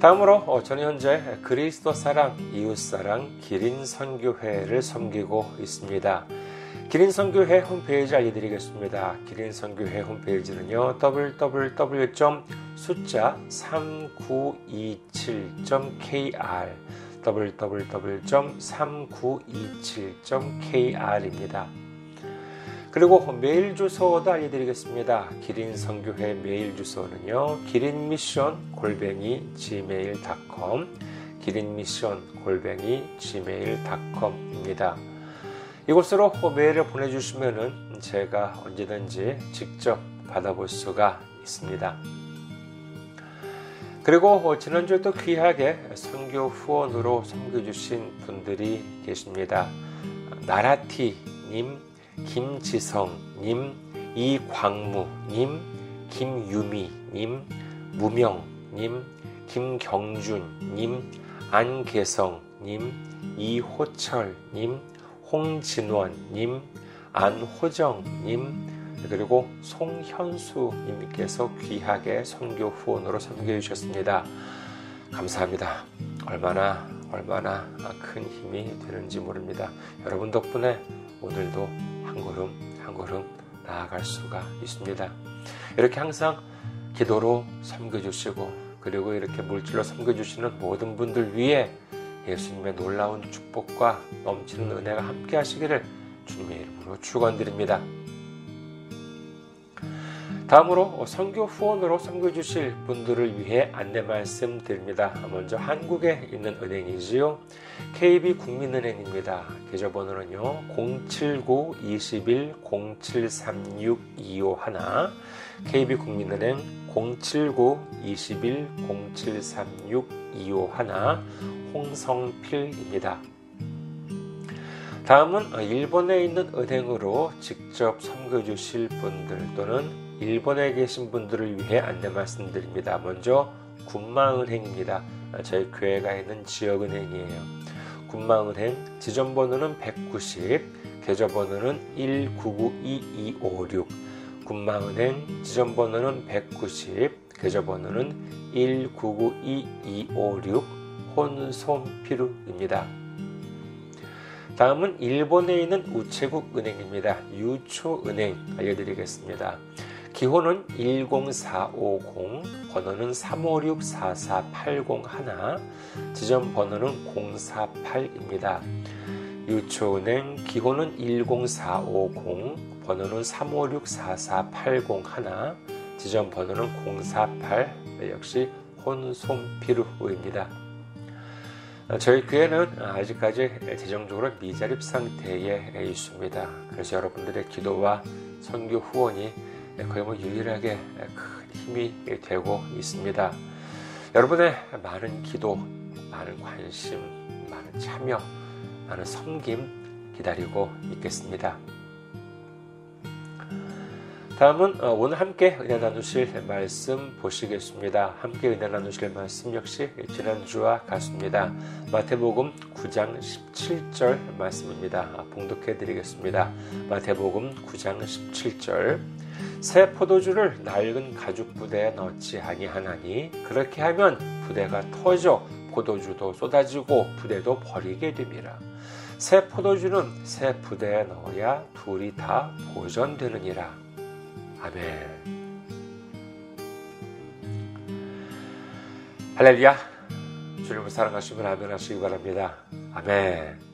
다음으로 저는 현재 그리스도 사랑, 이웃 사랑, 기린 선교회를 섬기고 있습니다. 기린 선교회 홈페이지 알려드리겠습니다. 기린 선교회 홈페이지는요, www. 숫자 3927.kr www.3927.kr입니다. 그리고 메일 주소도 알려드리겠습니다. 기린 성교회 메일 주소는요. 기린 미션 골뱅이 gmail.com 기린 미션 골뱅이 gmail.com입니다. 이곳으로 메일을 보내주시면 제가 언제든지 직접 받아볼 수가 있습니다. 그리고 지난주에 또 귀하게 선교 후원으로 섬겨주신 분들이 계십니다. 나라티님, 김지성님, 이광무님, 김유미님, 무명님, 김경준님, 안계성님, 이호철님, 홍진원님, 안호정님, 그리고 송현수님께서 귀하게 선교 후원으로 섬겨주셨습니다. 감사합니다. 얼마나 얼마나 큰 힘이 되는지 모릅니다. 여러분 덕분에 오늘도 한 걸음 한 걸음 나아갈 수가 있습니다. 이렇게 항상 기도로 섬겨주시고 그리고 이렇게 물질로 섬겨주시는 모든 분들 위해 예수님의 놀라운 축복과 넘치는 은혜가 함께 하시기를 주님의 이름으로 축원드립니다. 다음으로 선교 후원으로 섬겨주실 분들을 위해 안내 말씀 드립니다. 먼저 한국에 있는 은행이지요. KB 국민은행입니다. 계좌번호는요. 079-21-0736-251 KB 국민은행 079-21-0736-251 홍성필입니다. 다음은 일본에 있는 은행으로 직접 섬겨주실 분들 또는 일본에 계신 분들을 위해 안내 말씀드립니다. 먼저 군마은행입니다. 저희 교회가 있는 지역은행이에요. 군마은행 지점번호는 190, 계좌번호는 1992256. 군마은행 지점번호는 190, 계좌번호는 1992256 혼손피루입니다. 다음은 일본에 있는 우체국 은행입니다. 유초은행 알려드리겠습니다. 기호는 10450, 번호는 356-4481, 지점 번호는 048입니다. 유초은행 기호는 10450, 번호는 356-4481, 지점 번호는 048, 역시 혼손피루입니다. 저희 교회는 아직까지 재정적으로 미자립 상태에 있습니다. 그래서 여러분들의 기도와 선교 후원이 거의 뭐 유일하게 큰 힘이 되고 있습니다. 여러분의 많은 기도, 많은 관심, 많은 참여, 많은 섬김 기다리고 있겠습니다. 다음은 어, 오늘 함께 은혜 나누실 말씀 보시겠습니다. 함께 은혜 나누실 말씀 역시 지난주와 같습니다. 마태복음 9장 17절 말씀입니다. 봉독해 드리겠습니다. 마태복음 9장 17절 새 포도주를 낡은 가죽 부대에 넣지 아니하나니 그렇게 하면 부대가 터져 포도주도 쏟아지고 부대도 버리게 됨이라. 새 포도주는 새 부대에 넣어야 둘이 다 보존되느니라. 아멘. 할렐루야. 주님을 사랑하시면 아멘 하시기 바랍니다. 아멘.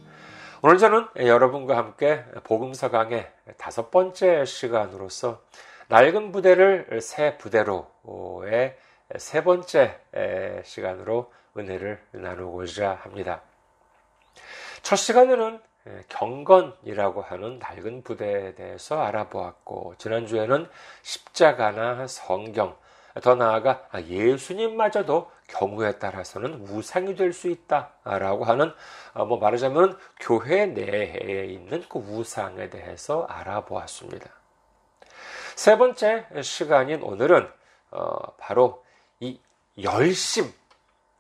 오늘 저는 여러분과 함께 복음서 강의 다섯 번째 시간으로서 낡은 부대를 새 부대로의 세 번째 시간으로 은혜를 나누고자 합니다. 첫 시간에는 경건이라고 하는 낡은 부대에 대해서 알아보았고, 지난주에는 십자가나 성경, 더 나아가 예수님마저도 경우에 따라서는 우상이 될 수 있다라고 하는 어, 뭐 말하자면 교회 내에 있는 그 우상에 대해서 알아보았습니다. 세 번째 시간인 오늘은 어, 바로 이 열심,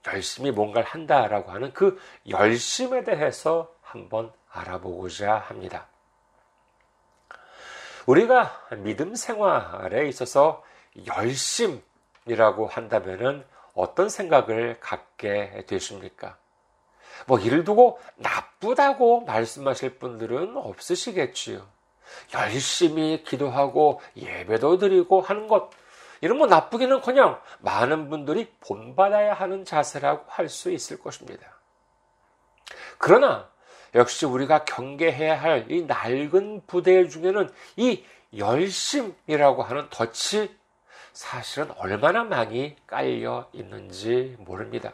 열심히 뭔가를 한다라고 하는 그 열심에 대해서 한번 알아보고자 합니다. 우리가 믿음 생활에 있어서 열심이라고 한다면은 어떤 생각을 갖게 되십니까? 뭐 이를 두고 나쁘다고 말씀하실 분들은 없으시겠지요. 열심히 기도하고 예배도 드리고 하는 것 이런 거 나쁘기는 커녕 많은 분들이 본받아야 하는 자세라고 할 수 있을 것입니다. 그러나 역시 우리가 경계해야 할 이 낡은 부대 중에는 이 열심이라고 하는 덫이 사실은 얼마나 많이 깔려 있는지 모릅니다.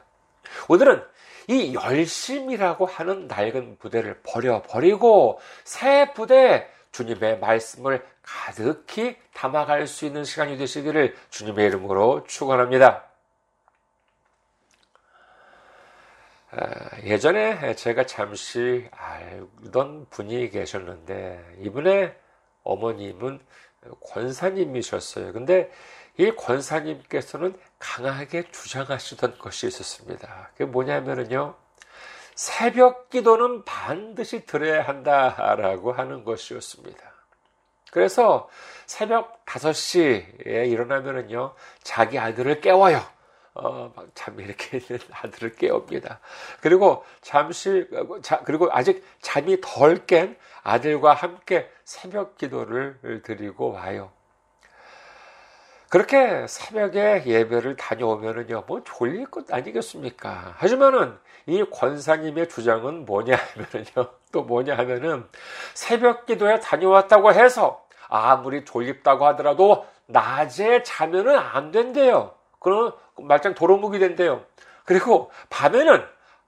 오늘은 이 열심이라고 하는 낡은 부대를 버려버리고 새 부대 주님의 말씀을 가득히 담아갈 수 있는 시간이 되시기를 주님의 이름으로 축원합니다. 아, 예전에 제가 잠시 알던 분이 계셨는데 이분의 어머님은 권사님이셨어요. 근데 이 권사님께서는 강하게 주장하시던 것이 있었습니다. 그게 뭐냐면요. 새벽 기도는 반드시 드려야 한다라고 하는 것이었습니다. 그래서 새벽 5시에 일어나면은요, 자기 아들을 깨워요. 어, 잠이 이렇게 있는 아들을 깨웁니다. 그리고 잠시, 자, 그리고 아직 잠이 덜 깬 아들과 함께 새벽 기도를 드리고 와요. 그렇게 새벽에 예배를 다녀오면은요, 뭐 졸릴 것 아니겠습니까? 하지만은 이 권사님의 주장은 뭐냐 하면은요, 또 뭐냐 하면은 새벽 기도에 다녀왔다고 해서 아무리 졸립다고 하더라도 낮에 자면은 안 된대요. 그럼 말짱 도로묵이 된대요. 그리고 밤에는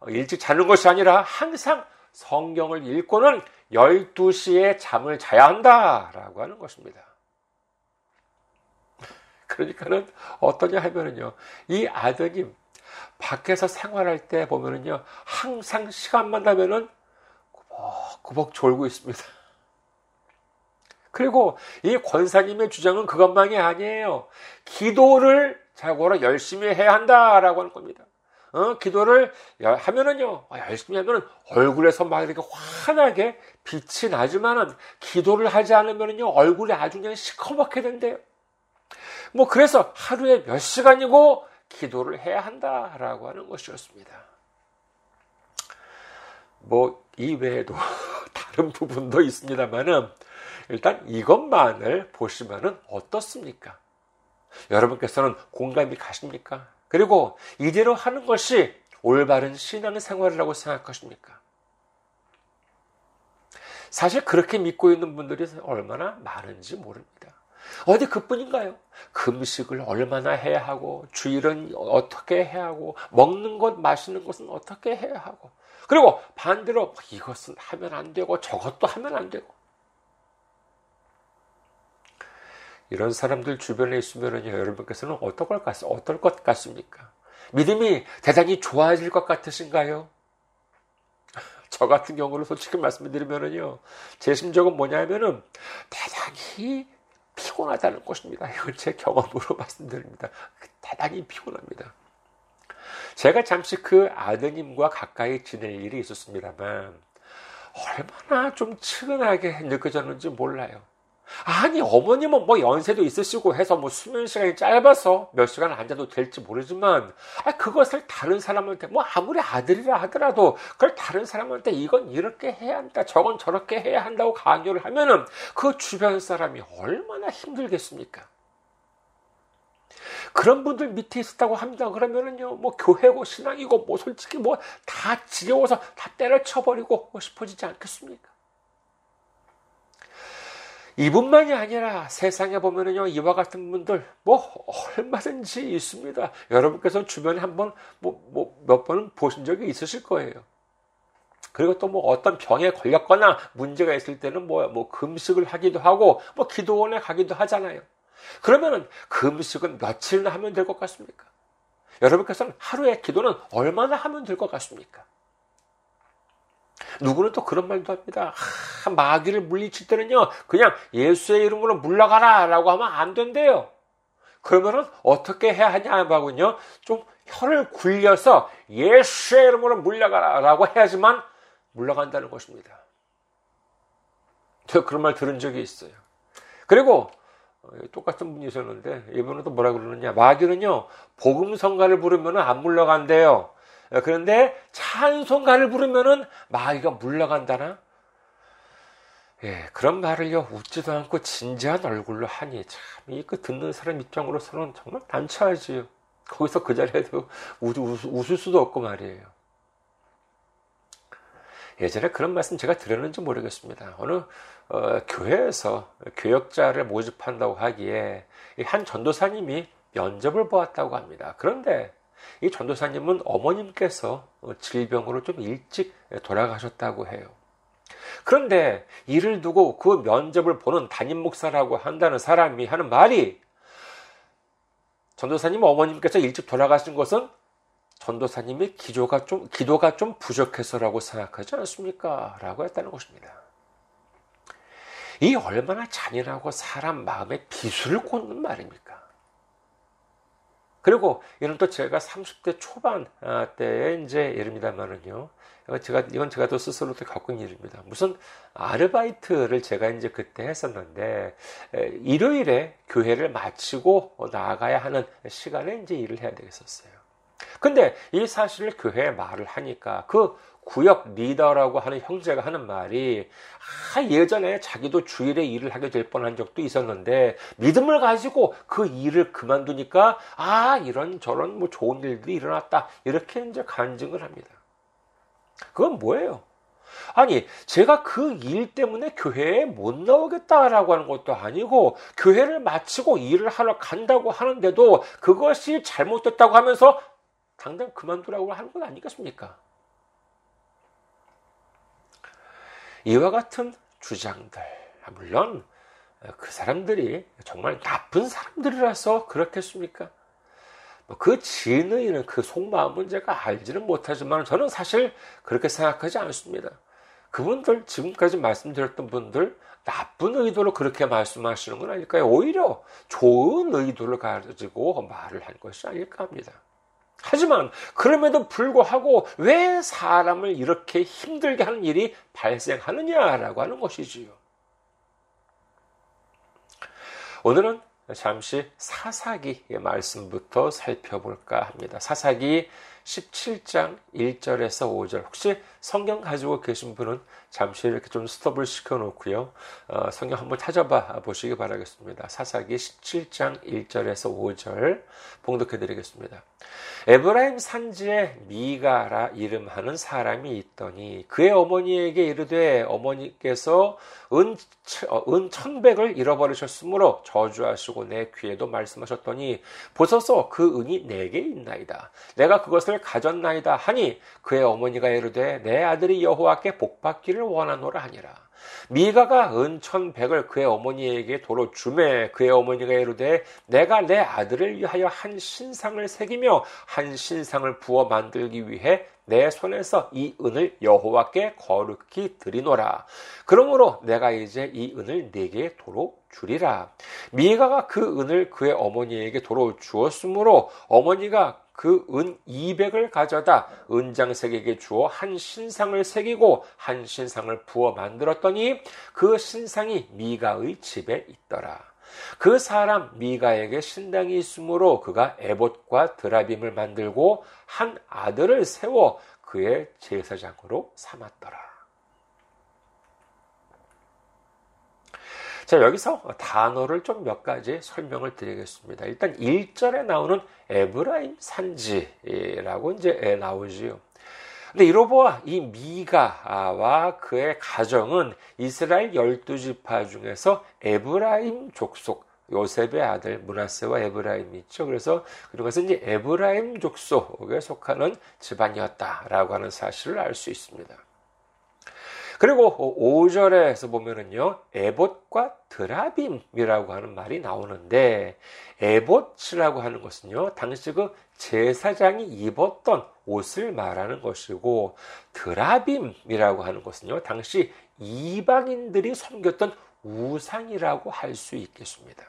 일찍 자는 것이 아니라 항상 성경을 읽고는 12시에 잠을 자야 한다라고 하는 것입니다. 그러니까는 어떠냐 하면은요, 이 아드님, 밖에서 생활할 때 보면은요, 항상 시간만 나면은 꾸벅꾸벅 졸고 있습니다. 그리고 이 권사님의 주장은 그것만이 아니에요. 기도를 자고로 열심히 해야 한다라고 하는 겁니다. 어, 기도를 하면은요, 아, 열심히 하면은 얼굴에서 막 이렇게 환하게 빛이 나지만은 기도를 하지 않으면은요, 얼굴이 아주 그냥 시커멓게 된대요. 뭐 그래서 하루에 몇 시간이고 기도를 해야 한다라고 하는 것이었습니다. 뭐 이외에도 다른 부분도 있습니다만은 일단 이것만을 보시면은 어떻습니까? 여러분께서는 공감이 가십니까? 그리고 이대로 하는 것이 올바른 신앙 생활이라고 생각하십니까? 사실 그렇게 믿고 있는 분들이 얼마나 많은지 모릅니다. 어디 그뿐인가요? 금식을 얼마나 해야 하고, 주일은 어떻게 해야 하고, 먹는 것, 마시는 것은 어떻게 해야 하고, 그리고 반대로 이것은 하면 안 되고, 저것도 하면 안 되고. 이런 사람들 주변에 있으면 여러분께서는 어떨 것, 같, 어떨 것 같습니까? 믿음이 대단히 좋아질 것 같으신가요? 저 같은 경우는 솔직히 말씀드리면은요, 제 심정은 뭐냐면은 대단히 피곤하다는 것입니다. 이건 제 경험으로 말씀드립니다. 대단히 피곤합니다. 제가 잠시 그 아드님과 가까이 지낼 일이 있었습니다만, 얼마나 좀 측은하게 느껴졌는지 몰라요. 아니, 어머님은 뭐 연세도 있으시고 해서 뭐 수면 시간이 짧아서 몇 시간 앉아도 될지 모르지만, 아, 그것을 다른 사람한테, 뭐 아무리 아들이라 하더라도, 그걸 다른 사람한테 이건 이렇게 해야 한다, 저건 저렇게 해야 한다고 강요를 하면은 그 주변 사람이 얼마나 힘들겠습니까? 그런 분들 밑에 있었다고 합니다. 그러면은요, 뭐 교회고 신앙이고 뭐 솔직히 뭐 다 지겨워서 다 때려쳐버리고 뭐 싶어지지 않겠습니까? 이분만이 아니라 세상에 보면은요, 이와 같은 분들 뭐 얼마든지 있습니다. 여러분께서 주변에 한 번 뭐, 뭐 몇 번은 보신 적이 있으실 거예요. 그리고 또 뭐 어떤 병에 걸렸거나 문제가 있을 때는 뭐, 뭐 금식을 하기도 하고 뭐 기도원에 가기도 하잖아요. 그러면은 금식은 며칠이나 하면 될 것 같습니까? 여러분께서는 하루에 기도는 얼마나 하면 될 것 같습니까? 누구는 또 그런 말도 합니다. 아, 마귀를 물리칠 때는요, 그냥 예수의 이름으로 물러가라 라고 하면 안 된대요. 그러면은 어떻게 해야 하냐 하면요, 좀 혀를 굴려서 예수의 이름으로 물러가라 라고 해야지만 물러간다는 것입니다. 저 그런 말 들은 적이 있어요. 그리고 어, 똑같은 분이 있었는데 이분은 또 뭐라 그러느냐 마귀는요 복음 성가를 부르면 안 물러간대요. 어, 그런데 찬송가를 부르면은 마귀가 물러간다나? 예, 그런 말을요, 웃지도 않고 진지한 얼굴로 하니, 참, 이그 듣는 사람 입장으로서는 정말 난처하지요. 거기서 그 자리에도 웃, 웃, 웃을 수도 없고 말이에요. 예전에 그런 말씀 제가 드렸는지 모르겠습니다. 어느 어, 교회에서 교역자를 모집한다고 하기에 한 전도사님이 면접을 보았다고 합니다. 그런데 이 전도사님은 어머님께서 질병으로 좀 일찍 돌아가셨다고 해요. 그런데 이를 두고 그 면접을 보는 담임 목사라고 한다는 사람이 하는 말이 전도사님 어머님께서 일찍 돌아가신 것은 전도사님의 기도가 좀, 기도가 좀 부족해서라고 생각하지 않습니까? 라고 했다는 것입니다. 이 얼마나 잔인하고 사람 마음에 비수를 꽂는 말입니까? 그리고 이는 또 제가 30대 초반 아, 때에 이제 이릅니다만은요. 제가, 이건 제가 또 스스로 도 겪은 일입니다. 무슨 아르바이트를 제가 이제 그때 했었는데, 일요일에 교회를 마치고 나가야 하는 시간에 이제 일을 해야 되겠었어요. 근데 이 사실을 교회에 말을 하니까 그 구역 리더라고 하는 형제가 하는 말이 아, 예전에 자기도 주일에 일을 하게 될 뻔한 적도 있었는데 믿음을 가지고 그 일을 그만두니까 아 이런 저런 뭐 좋은 일들이 일어났다 이렇게 이제 간증을 합니다. 그건 뭐예요? 아니, 제가 그 일 때문에 교회에 못 나오겠다라고 하는 것도 아니고, 교회를 마치고 일을 하러 간다고 하는데도 그것이 잘못됐다고 하면서 당장 그만두라고 하는 건 아니겠습니까? 이와 같은 주장들, 물론 그 사람들이 정말 나쁜 사람들이라서 그렇겠습니까? 뭐그 진의는 그 속마음은 제가 알지는 못하지만 저는 사실 그렇게 생각하지 않습니다. 그분들 지금까지 말씀드렸던 분들 나쁜 의도로 그렇게 말씀하시는 건 아닐까요? 오히려 좋은 의도를 가지고 말을 한 것이 아닐까 합니다. 하지만 그럼에도 불구하고 왜 사람을 이렇게 힘들게 하는 일이 발생하느냐라고 하는 것이지요. 오늘은 잠시 사사기의 말씀부터 살펴볼까 합니다. 사사기 17장 1절에서 5절. 혹시 성경 가지고 계신 분은 잠시 이렇게 좀 스톱을 시켜 놓고요. 어, 성경 한번 찾아봐 보시기 바라겠습니다. 사사기 17장 1절에서 5절 봉독해 드리겠습니다. 에브라임 산지에 미가라 이름하는 사람이 있더니 그의 어머니에게 이르되 어머니께서 은, 어, 은 천백을 잃어버리셨으므로 저주하시고 내 귀에도 말씀하셨더니 보소서 그 은이 내게 있나이다. 내가 그것을 가졌나이다 하니 그의 어머니가 이르되 내 아들이 여호와께 복받기를 원하노라 하니라. 미가가 은천백을 그의 어머니에게 도로 주매 그의 어머니가 이르되 내가 내 아들을 위하여 한 신상을 새기며 한 신상을 부어 만들기 위해 내 손에서 이 은을 여호와께 거룩히 드리노라. 그러므로 내가 이제 이 은을 네게 도로 주리라. 미가가 그 은을 그의 어머니에게 도로 주었으므로 어머니가 그 은 200을 가져다 은장색에게 주어 한 신상을 새기고 한 신상을 부어 만들었더니 그 신상이 미가의 집에 있더라. 그 사람 미가에게 신당이 있으므로 그가 에봇과 드라빔을 만들고 한 아들을 세워 그의 제사장으로 삼았더라. 자, 여기서 단어를 좀 몇 가지 설명을 드리겠습니다. 일단 1절에 나오는 에브라임 산지라고 이제 나오지요. 근데 이로 보아 이 미가와 그의 가정은 이스라엘 열두 지파 중에서 에브라임 족속 요셉의 아들 므낫세와 에브라임이 있죠. 그래서 그것은 이제 에브라임 족속에 속하는 집안이었다라고 하는 사실을 알 수 있습니다. 그리고 5절에서 보면은요, 에봇과 드라빔이라고 하는 말이 나오는데, 에봇이라고 하는 것은요, 당시 그 제사장이 입었던 옷을 말하는 것이고, 드라빔이라고 하는 것은요, 당시 이방인들이 섬겼던 우상이라고 할 수 있겠습니다.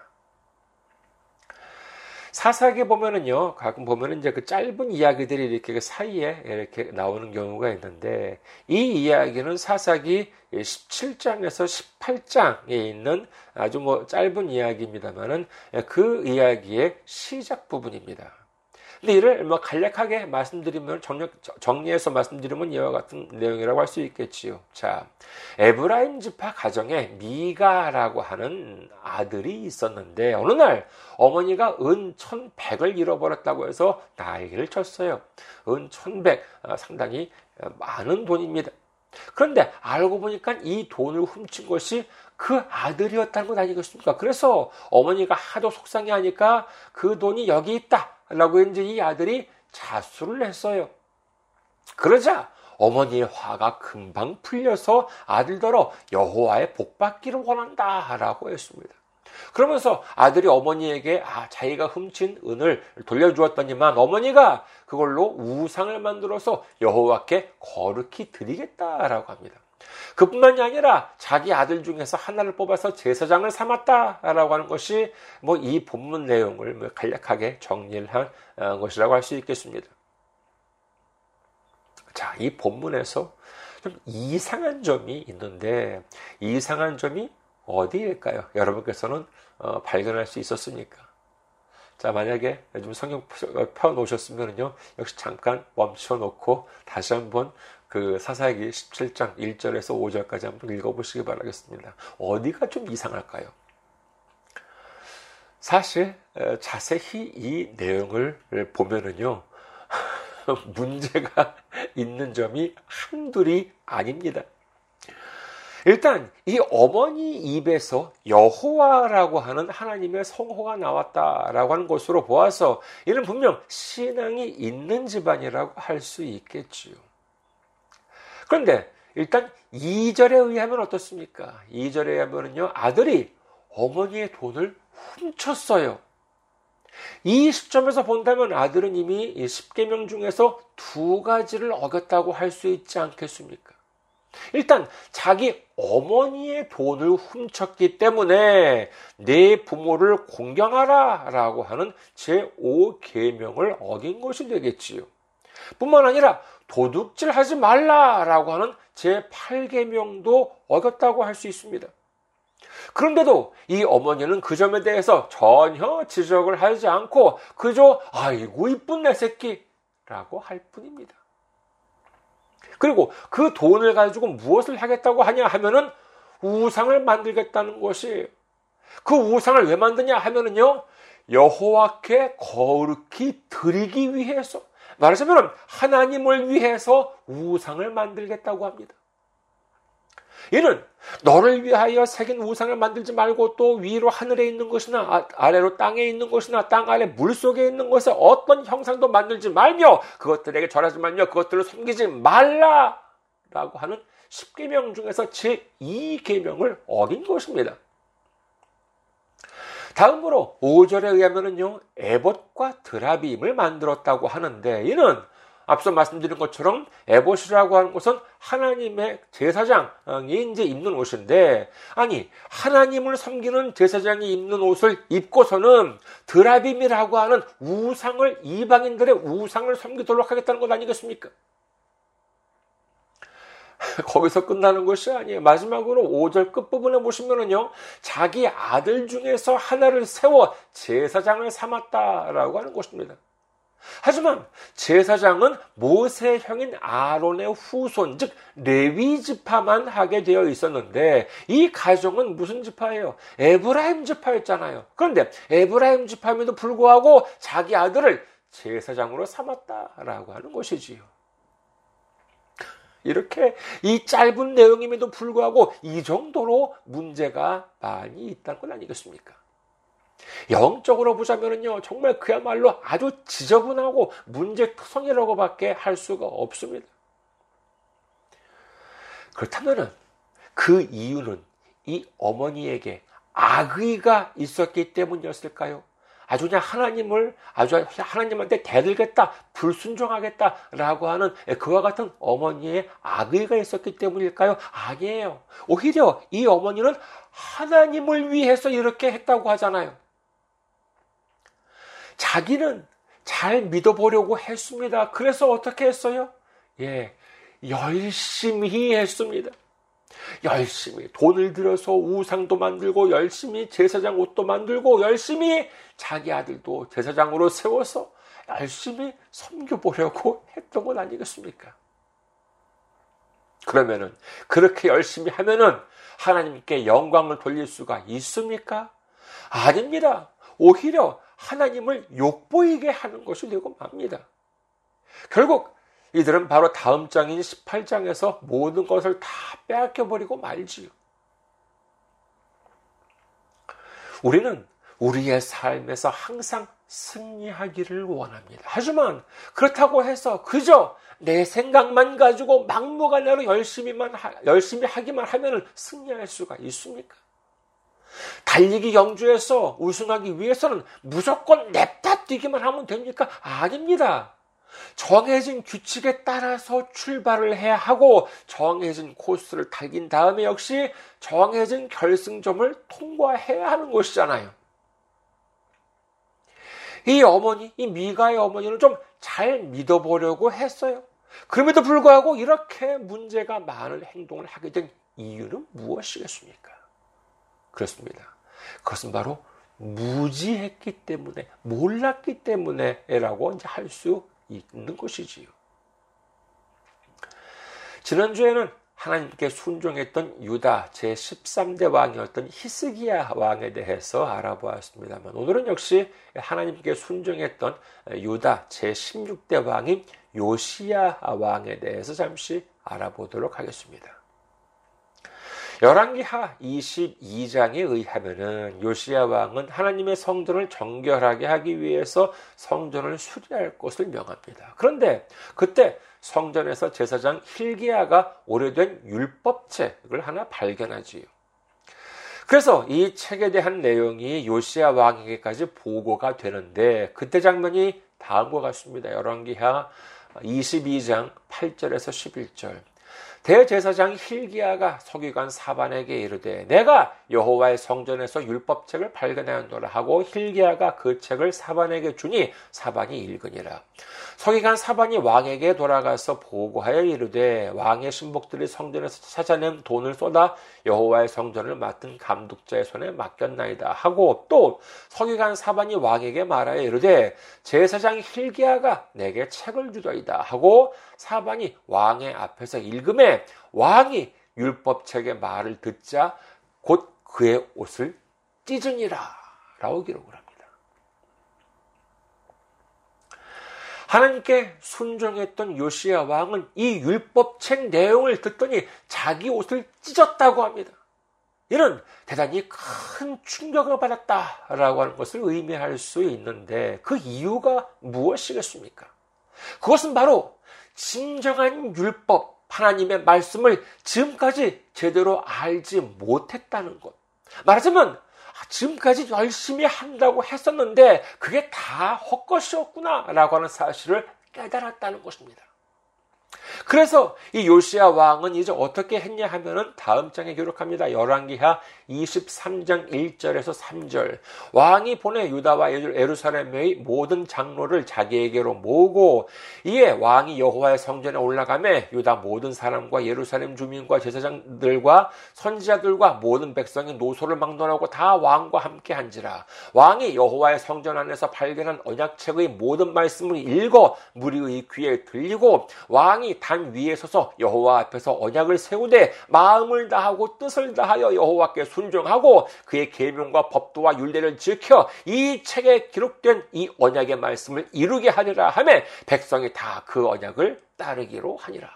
사사기 보면은요, 가끔 보면은 이제 그 짧은 이야기들이 이렇게 그 사이에 이렇게 나오는 경우가 있는데, 이 이야기는 사사기 17장에서 18장에 있는 아주 뭐 짧은 이야기입니다만은 그 이야기의 시작 부분입니다. 근데 이를 뭐 간략하게 말씀드리면 정리, 정리 해서 말씀드리면 이와 같은 내용이라고 할 수 있겠지요. 자, 에브라임 지파 가정에 미가라고 하는 아들이 있었는데 어느 날 어머니가 은 천백을 잃어버렸다고 해서 나이를 쳤어요. 은 천백 아, 상당히 많은 돈입니다. 그런데 알고 보니까 이 돈을 훔친 것이 그 아들이었다는 것 아니겠습니까? 그래서 어머니가 하도 속상해 하니까 그 돈이 여기 있다. 라고 이제 이 아들이 자수를 했어요. 그러자 어머니의 화가 금방 풀려서 아들더러 여호와의 복받기를 원한다 라고 했습니다. 그러면서 아들이 어머니에게 아, 자기가 훔친 은을 돌려주었더니만 어머니가 그걸로 우상을 만들어서 여호와께 거룩히 드리겠다라고 합니다. 그뿐만이 아니라 자기 아들 중에서 하나를 뽑아서 제사장을 삼았다라고 하는 것이 뭐 이 본문 내용을 뭐 간략하게 정리를 한 어, 것이라고 할 수 있겠습니다. 자, 이 본문에서 좀 이상한 점이 있는데 이상한 점이 어디일까요? 여러분께서는 어, 발견할 수 있었습니까? 자, 만약에 요즘 성경 펴 놓으셨으면요, 역시 잠깐 멈춰 놓고 다시 한번 그 사사기 17장 1절에서 5절까지 한번 읽어보시기 바라겠습니다. 어디가 좀 이상할까요? 사실 자세히 이 내용을 보면은요 문제가 있는 점이 한둘이 아닙니다. 일단 이 어머니 입에서 여호와라고 하는 하나님의 성호가 나왔다라고 하는 것으로 보아서 이는 분명 신앙이 있는 집안이라고 할 수 있겠지요. 그런데 일단 2절에 의하면 어떻습니까? 2절에 의하면요, 아들이 어머니의 돈을 훔쳤어요. 이 시점에서 본다면 아들은 이미 10계명 중에서 두 가지를 어겼다고 할 수 있지 않겠습니까? 일단 자기 어머니의 돈을 훔쳤기 때문에 내 부모를 공경하라 라고 하는 제5계명을 어긴 것이 되겠지요. 뿐만 아니라 도둑질 하지 말라라고 하는 제8계명도 어겼다고 할 수 있습니다. 그런데도 이 어머니는 그 점에 대해서 전혀 지적을 하지 않고 그저 아이고 이쁜 내 새끼라고 할 뿐입니다. 그리고 그 돈을 가지고 무엇을 하겠다고 하냐 하면은 우상을 만들겠다는 것이 그 우상을 왜 만드냐 하면은요 여호와께 거룩히 드리기 위해서 말하자면 하나님을 위해서 우상을 만들겠다고 합니다. 이는 너를 위하여 새긴 우상을 만들지 말고 또 위로 하늘에 있는 것이나 아, 아래로 땅에 있는 것이나 땅 아래 물 속에 있는 것에 어떤 형상도 만들지 말며 그것들에게 절하지 말며 그것들을 섬기지 말라 라고 하는 10계명 중에서 제2계명을 어긴 것입니다. 다음으로 5절에 의하면은요, 에봇과 드라빔을 만들었다고 하는데, 이는 앞서 말씀드린 것처럼 에봇이라고 하는 것은 하나님의 제사장이 이제 입는 옷인데, 아니, 하나님을 섬기는 제사장이 입는 옷을 입고서는 드라빔이라고 하는 우상을, 이방인들의 우상을 섬기도록 하겠다는 것 아니겠습니까? 거기서 끝나는 것이 아니에요. 마지막으로 5절 끝부분에 보시면은요, 자기 아들 중에서 하나를 세워 제사장을 삼았다라고 하는 것입니다. 하지만 제사장은 모세 형인 아론의 후손, 즉 레위 지파만 하게 되어 있었는데 이 가정은 무슨 지파예요? 에브라임 지파였잖아요. 그런데 에브라임 지파임에도 불구하고 자기 아들을 제사장으로 삼았다라고 하는 것이지요. 이렇게 이 짧은 내용임에도 불구하고 이 정도로 문제가 많이 있다는 건 아니겠습니까? 영적으로 보자면요, 정말 그야말로 아주 지저분하고 문제투성이라고밖에 할 수가 없습니다. 그렇다면은 그 이유는 이 어머니에게 악의가 있었기 때문이었을까요? 아주 그냥 하나님을 아주 하나님한테 대들겠다, 불순종하겠다라고 하는 그와 같은 어머니의 악의가 있었기 때문일까요? 아니에요. 오히려 이 어머니는 하나님을 위해서 이렇게 했다고 하잖아요. 자기는 잘 믿어보려고 했습니다. 그래서 어떻게 했어요? 예, 열심히 했습니다. 열심히 돈을 들여서 우상도 만들고 열심히 제사장 옷도 만들고 열심히 자기 아들도 제사장으로 세워서 열심히 섬겨보려고 했던 건 아니겠습니까? 그러면은 그렇게 열심히 하면은 하나님께 영광을 돌릴 수가 있습니까? 아닙니다. 오히려 하나님을 욕보이게 하는 것이 되고 맙니다. 결국 이들은 바로 다음 장인 18장에서 모든 것을 다 빼앗겨버리고 말지요. 우리는 우리의 삶에서 항상 승리하기를 원합니다. 하지만 그렇다고 해서 그저 내 생각만 가지고 막무가내로 열심히만 열심히 하기만 하면 승리할 수가 있습니까? 달리기 경주에서 우승하기 위해서는 무조건 냅다 뛰기만 하면 됩니까? 아닙니다. 정해진 규칙에 따라서 출발을 해야 하고 정해진 코스를 달긴 다음에 역시 정해진 결승점을 통과해야 하는 것이잖아요. 이 어머니, 이 미가의 어머니는 좀 잘 믿어보려고 했어요. 그럼에도 불구하고 이렇게 문제가 많은 행동을 하게 된 이유는 무엇이겠습니까? 그렇습니다. 그것은 바로 무지했기 때문에, 몰랐기 때문에라고 할수 있는 것이지요. 지난주에는 하나님께 순종했던 유다 제13대 왕이었던 히스기야 왕에 대해서 알아보았습니다만 오늘은 역시 하나님께 순종했던 유다 제16대 왕인 요시야 왕에 대해서 잠시 알아보도록 하겠습니다. 열왕기하 22장에 의하면은 요시야 왕은 하나님의 성전을 정결하게 하기 위해서 성전을 수리할 것을 명합니다. 그런데 그때 성전에서 제사장 힐기야가 오래된 율법책을 하나 발견하지요. 그래서 이 책에 대한 내용이 요시야 왕에게까지 보고가 되는데 그때 장면이 다음과 같습니다. 열왕기하 22장 8절에서 11절. 대제사장 힐기야가 서기관 사반에게 이르되 내가 여호와의 성전에서 율법책을 발견하였노라 하고 힐기야가 그 책을 사반에게 주니 사반이 읽으니라. 서기관 사반이 왕에게 돌아가서 보고하여 이르되 왕의 신복들이 성전에서 찾아낸 돈을 쏟아 여호와의 성전을 맡은 감독자의 손에 맡겼나이다 하고 또 서기관 사반이 왕에게 말하여 이르되 제사장 힐기야가 내게 책을 주더이다 하고 사반이 왕의 앞에서 읽음에 왕이 율법책의 말을 듣자 곧 그의 옷을 찢으니라 라고 기록을 합니다. 하나님께 순종했던 요시야 왕은 이 율법책 내용을 듣더니 자기 옷을 찢었다고 합니다. 이는 대단히 큰 충격을 받았다라고 하는 것을 의미할 수 있는데 그 이유가 무엇이겠습니까? 그것은 바로 진정한 율법, 하나님의 말씀을 지금까지 제대로 알지 못했다는 것. 말하자면 지금까지 열심히 한다고 했었는데 그게 다 헛것이었구나 라고 하는 사실을 깨달았다는 것입니다. 그래서 이 요시아 왕은 이제 어떻게 했냐 하면은 다음 장에 기록합니다. 열왕기하 23장 1절에서 3절. 왕이 보내 유다와 예루살렘의 모든 장로를 자기에게로 모으고 이에 왕이 여호와의 성전에 올라가매 유다 모든 사람과 예루살렘 주민과 제사장들과 선지자들과 모든 백성이 노소를 막론하고 다 왕과 함께 한지라. 왕이 여호와의 성전 안에서 발견한 언약책의 모든 말씀을 읽어 무리의 귀에 들리고 왕이 단 위에 서서 여호와 앞에서 언약을 세우되 마음을 다하고 뜻을 다하여 여호와께 순종하고 그의 계명과 법도와 율례를 지켜 이 책에 기록된 이 언약의 말씀을 이루게 하리라 하매 백성이 다 그 언약을 따르기로 하니라.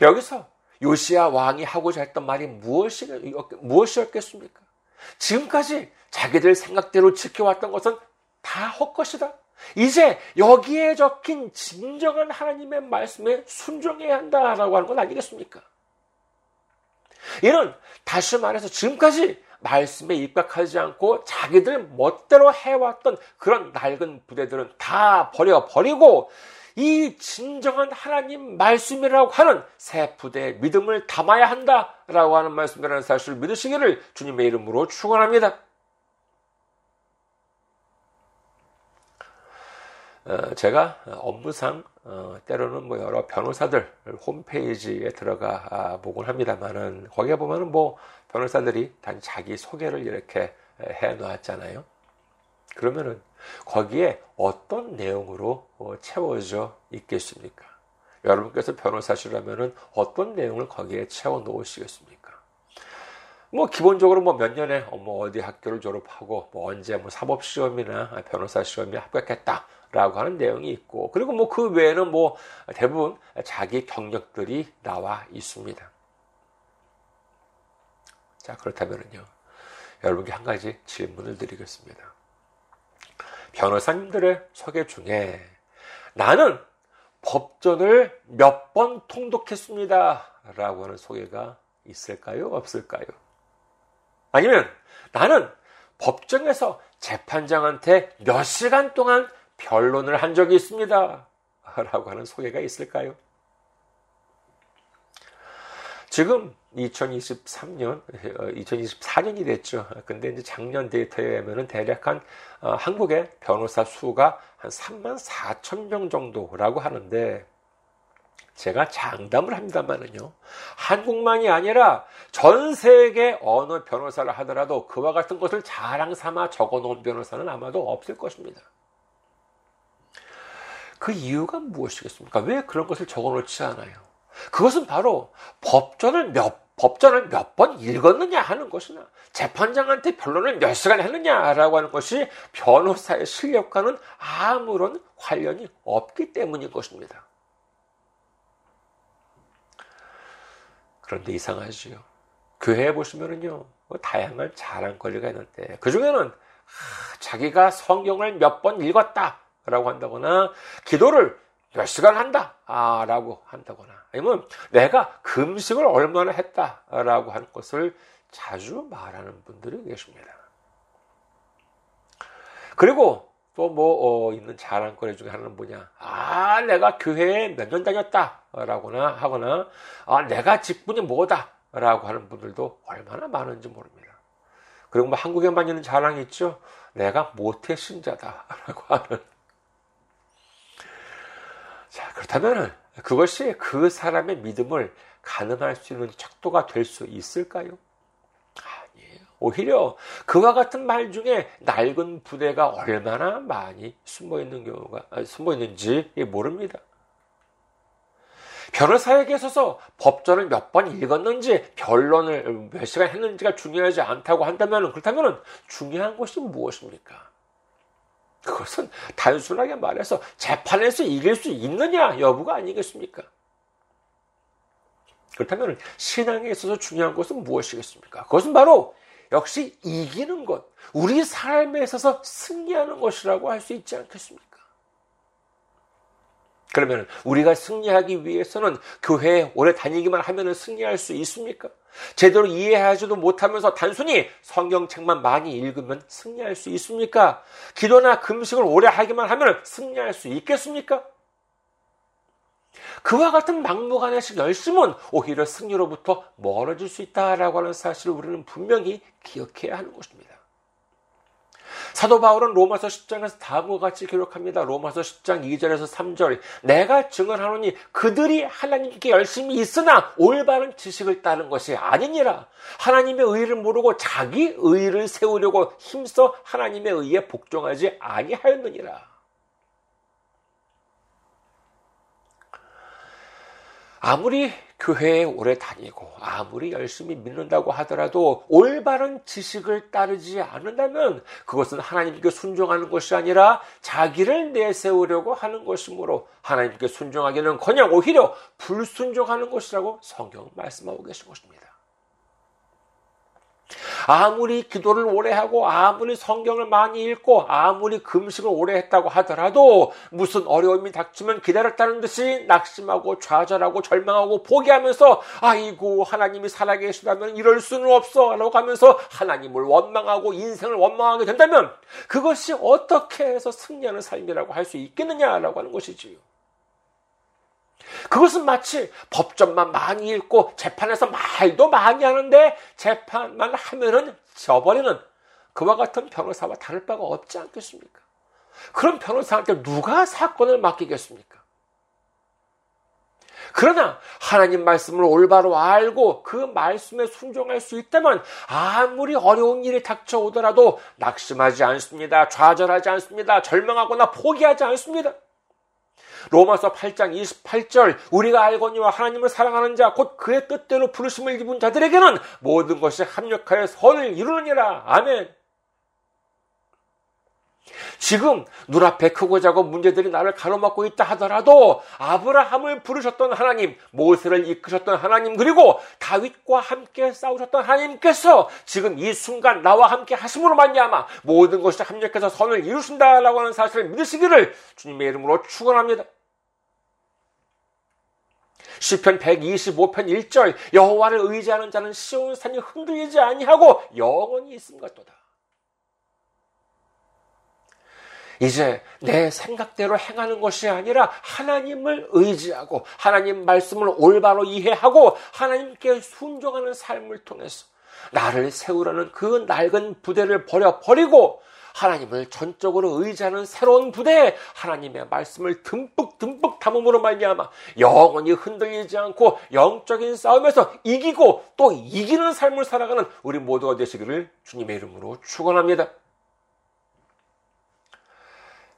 여기서 요시아 왕이 하고자 했던 말이 무엇이, 무엇이었겠습니까? 지금까지 자기들 생각대로 지켜왔던 것은 다 헛것이다. 이제 여기에 적힌 진정한 하나님의 말씀에 순종해야 한다라고 하는 건 아니겠습니까? 이는 다시 말해서 지금까지 말씀에 입각하지 않고 자기들 멋대로 해왔던 그런 낡은 부대들은 다 버려버리고 이 진정한 하나님 말씀이라고 하는 새 부대의 믿음을 담아야 한다라고 하는 말씀이라는 사실을 믿으시기를 주님의 이름으로 축원합니다. 제가 업무상 어, 때로는 뭐 여러 변호사들 홈페이지에 들어가 아, 보곤 합니다만은 거기에 보면은 뭐 변호사들이 단 자기 소개를 이렇게 해 놓았잖아요. 그러면은 거기에 어떤 내용으로 어, 채워져 있겠습니까? 여러분께서 변호사시라면은 어떤 내용을 거기에 채워 놓으시겠습니까? 뭐 기본적으로 뭐 몇 년에 뭐 어디 학교를 졸업하고 뭐 언제 뭐 사법 시험이나 변호사 시험에 합격했다. 라고 하는 내용이 있고, 그리고 뭐 그 외에는 뭐 대부분 자기 경력들이 나와 있습니다. 자, 그렇다면요. 여러분께 한 가지 질문을 드리겠습니다. 변호사님들의 소개 중에 나는 법전을 몇 번 통독했습니다. 라고 하는 소개가 있을까요? 없을까요? 아니면 나는 법정에서 재판장한테 몇 시간 동안 변론을 한 적이 있습니다. 라고 하는 소개가 있을까요? 지금 2023년, 2024년이 어, 됐죠. 근데 이제 작년 데이터에 의하면 대략 한 어, 한국의 변호사 수가 한 3만 4천 명 정도라고 하는데 제가 장담을 합니다만은요. 한국만이 아니라 전 세계 어느 변호사를 하더라도 그와 같은 것을 자랑 삼아 적어 놓은 변호사는 아마도 없을 것입니다. 그 이유가 무엇이겠습니까? 왜 그런 것을 적어 놓지 않아요? 그것은 바로 법전을 몇 법전을 몇 번 읽었느냐 하는 것이나 재판장한테 변론을 몇 시간 했느냐라고 하는 것이 변호사의 실력과는 아무런 관련이 없기 때문인 것입니다. 그런데 이상하지요. 교회에 보시면은요, 뭐 다양한 자랑거리가 있는데, 그 중에는 자기가 성경을 몇 번 읽었다. 라고 한다거나, 기도를 몇 시간 한다. 아, 라고 한다거나, 아니면 내가 금식을 얼마나 했다. 라고 하는 것을 자주 말하는 분들이 계십니다. 그리고 또뭐 어, 있는 자랑거리 중에 하나는 뭐냐? 아, 내가 교회에 몇 년 다녔다라고나 하거나 아, 내가 직분이 뭐다라고 하는 분들도 얼마나 많은지 모릅니다. 그리고 뭐 한국에만 있는 자랑이 있죠. 내가 모태 신자다라고 하는. 자, 그렇다면 그것이 그 사람의 믿음을 가늠할 수 있는 척도가 될 수 있을까요? 오히려 그와 같은 말 중에 낡은 부대가 얼마나 많이 숨어 있는 경우가 아, 숨어 있는지 모릅니다. 변호사에게 있어서 법전을 몇 번 읽었는지 변론을 몇 시간 했는지가 중요하지 않다고 한다면 그렇다면 중요한 것이 무엇입니까? 그것은 단순하게 말해서 재판에서 이길 수 있느냐 여부가 아니겠습니까? 그렇다면 신앙에 있어서 중요한 것은 무엇이겠습니까? 그것은 바로 역시 이기는 것, 우리 삶에 있어서 승리하는 것이라고 할 수 있지 않겠습니까? 그러면 우리가 승리하기 위해서는 교회에 오래 다니기만 하면 승리할 수 있습니까? 제대로 이해하지도 못하면서 단순히 성경책만 많이 읽으면 승리할 수 있습니까? 기도나 금식을 오래 하기만 하면 승리할 수 있겠습니까? 그와 같은 막무가내식 열심은 오히려 승리로부터 멀어질 수 있다라고 하는 사실을 우리는 분명히 기억해야 하는 것입니다. 사도 바울은 로마서 10장에서 다음과 같이 기록합니다. 로마서 10장 2절에서 3절. 내가 증언하노니 그들이 하나님께 열심히 있으나 올바른 지식을 따른 것이 아니니라. 하나님의 의를 모르고 자기 의를 세우려고 힘써 하나님의 의에 복종하지 아니하였느니라. 아무리 교회에 오래 다니고 아무리 열심히 믿는다고 하더라도 올바른 지식을 따르지 않는다면 그것은 하나님께 순종하는 것이 아니라 자기를 내세우려고 하는 것이므로 하나님께 순종하기는 그냥 오히려 불순종하는 것이라고 성경 말씀하고 계신 것입니다. 아무리 기도를 오래 하고 아무리 성경을 많이 읽고 아무리 금식을 오래 했다고 하더라도 무슨 어려움이 닥치면 기다렸다는 듯이 낙심하고 좌절하고 절망하고 포기하면서 아이고 하나님이 살아계시다면 이럴 수는 없어 라고 하면서 하나님을 원망하고 인생을 원망하게 된다면 그것이 어떻게 해서 승리하는 삶이라고 할 수 있겠느냐라고 하는 것이지요. 그것은 마치 법전만 많이 읽고 재판에서 말도 많이 하는데 재판만 하면은 져버리는 그와 같은 변호사와 다를 바가 없지 않겠습니까? 그런 변호사한테 누가 사건을 맡기겠습니까? 그러나 하나님 말씀을 올바로 알고 그 말씀에 순종할 수 있다면 아무리 어려운 일이 닥쳐오더라도 낙심하지 않습니다. 좌절하지 않습니다. 절망하거나 포기하지 않습니다. 로마서 8장 28절 우리가 알거니와 하나님을 사랑하는 자 곧 그의 뜻대로 부르심을 입은 자들에게는 모든 것이 합력하여 선을 이루느니라. 아멘. 지금 눈앞에 크고 작은 문제들이 나를 가로막고 있다 하더라도 아브라함을 부르셨던 하나님, 모세를 이끄셨던 하나님, 그리고 다윗과 함께 싸우셨던 하나님께서 지금 이 순간 나와 함께 하심으로 말미암아 모든 것이 합력해서 선을 이루신다라고 하는 사실을 믿으시기를 주님의 이름으로 축원합니다. 시편 125편 1절 여호와를 의지하는 자는 시온 산이 흔들리지 아니하고 영원히 있음 같도다. 이제 내 생각대로 행하는 것이 아니라 하나님을 의지하고 하나님 말씀을 올바로 이해하고 하나님께 순종하는 삶을 통해서 나를 세우라는 그 낡은 부대를 버려 버리고 하나님을 전적으로 의지하는 새로운 부대에 하나님의 말씀을 듬뿍 듬뿍 담음으로 말미암아 영원히 흔들리지 않고 영적인 싸움에서 이기고 또 이기는 삶을 살아가는 우리 모두가 되시기를 주님의 이름으로 축원합니다.